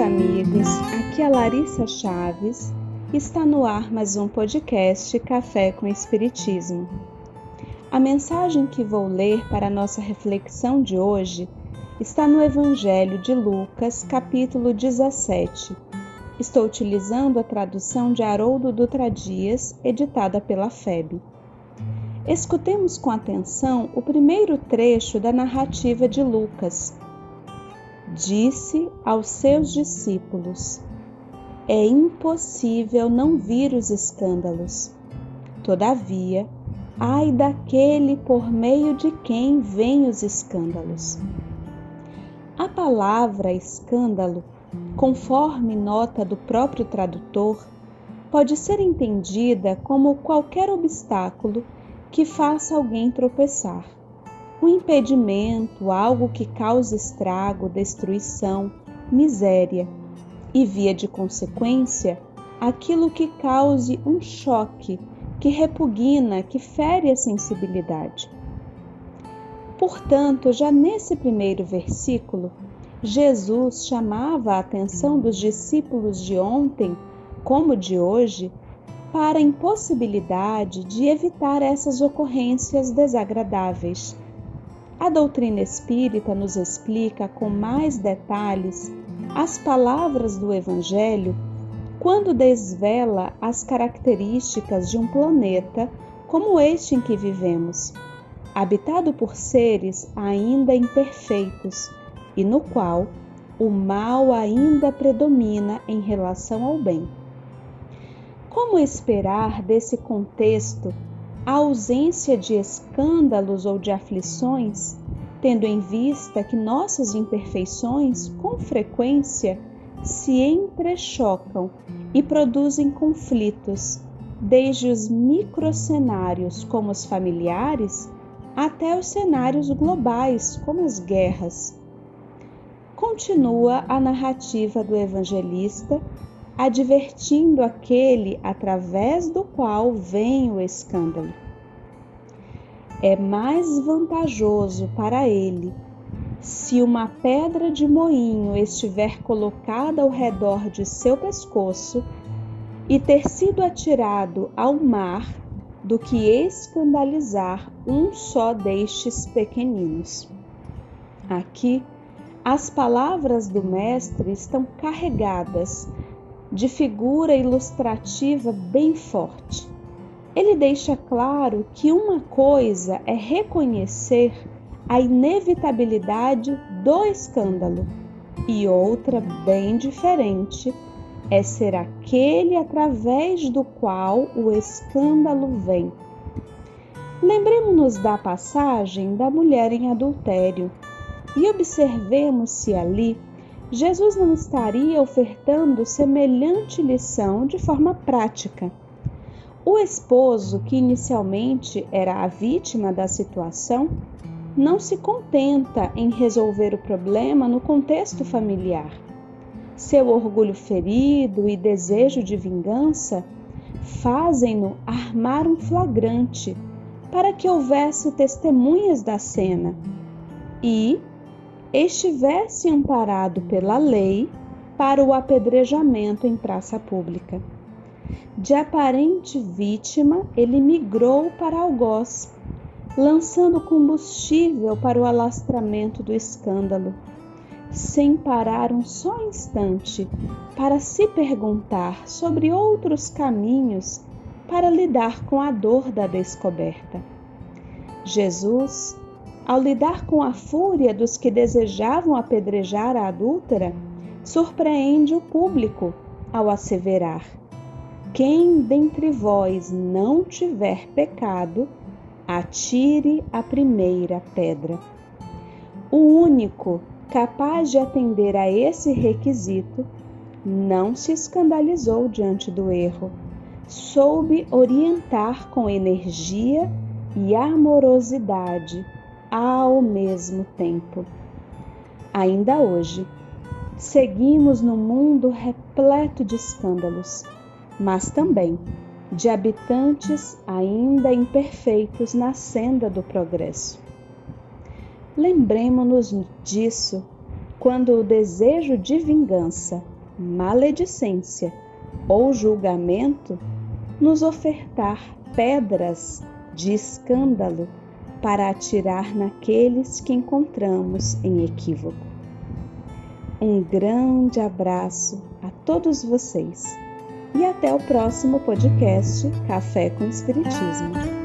amigos, aqui é Larissa Chaves. Está no ar mais um podcast Café com Espiritismo. A mensagem que vou ler para a nossa reflexão de hoje está no Evangelho de Lucas, capítulo 17. Estou utilizando a tradução de Haroldo Dutra Dias, editada pela FEB. Escutemos com atenção o primeiro trecho da narrativa de Lucas. Disse aos seus discípulos: É impossível não vir os escândalos. Todavia, ai daquele por meio de quem vêm os escândalos. A palavra escândalo, conforme nota do próprio tradutor, pode ser entendida como qualquer obstáculo que faça alguém tropeçar. Um impedimento, algo que cause estrago, destruição, miséria, e via de consequência, aquilo que cause um choque que repugna, que fere a sensibilidade. Portanto, já nesse primeiro versículo, Jesus chamava a atenção dos discípulos de ontem, como de hoje, para a impossibilidade de evitar essas ocorrências desagradáveis. A doutrina espírita nos explica com mais detalhes as palavras do Evangelho quando desvela as características de um planeta como este em que vivemos, habitado por seres ainda imperfeitos e no qual o mal ainda predomina em relação ao bem. Como esperar desse contexto a ausência de escândalos ou de aflições, tendo em vista que nossas imperfeições, com frequência, se entrechocam e produzem conflitos, desde os microcenários, como os familiares, até os cenários globais, como as guerras. Continua a narrativa do evangelista, advertindo aquele através do qual vem o escândalo. É mais vantajoso para ele se uma pedra de moinho estiver colocada ao redor de seu pescoço e ter sido atirado ao mar, do que escandalizar um só destes pequeninos. Aqui, as palavras do Mestre estão carregadas de figura ilustrativa bem forte. Ele deixa claro que uma coisa é reconhecer a inevitabilidade do escândalo e outra, bem diferente, é ser aquele através do qual o escândalo vem. Lembremos-nos da passagem da mulher em adultério e observemos se ali Jesus não estaria ofertando semelhante lição de forma prática. O esposo, que inicialmente era a vítima da situação, não se contenta em resolver o problema no contexto familiar. Seu orgulho ferido e desejo de vingança fazem-no armar um flagrante para que houvesse testemunhas da cena e estivesse amparado pela lei para o apedrejamento em praça pública. De aparente vítima, ele migrou para algoz lançando combustível para o alastramento do escândalo, sem parar um só instante para se perguntar sobre outros caminhos para lidar com a dor da descoberta. Jesus, ao lidar com a fúria dos que desejavam apedrejar a adúltera, surpreende o público ao asseverar: Quem dentre vós não tiver pecado, atire a primeira pedra. O único capaz de atender a esse requisito não se escandalizou diante do erro, soube orientar com energia e amorosidade ao mesmo tempo. Ainda hoje, seguimos num mundo repleto de escândalos, mas também de habitantes ainda imperfeitos na senda do progresso. Lembremos-nos disso quando o desejo de vingança, maledicência ou julgamento nos ofertar pedras de escândalo para atirar naqueles que encontramos em equívoco. Um grande abraço a todos vocês e até o próximo podcast Café com Espiritismo.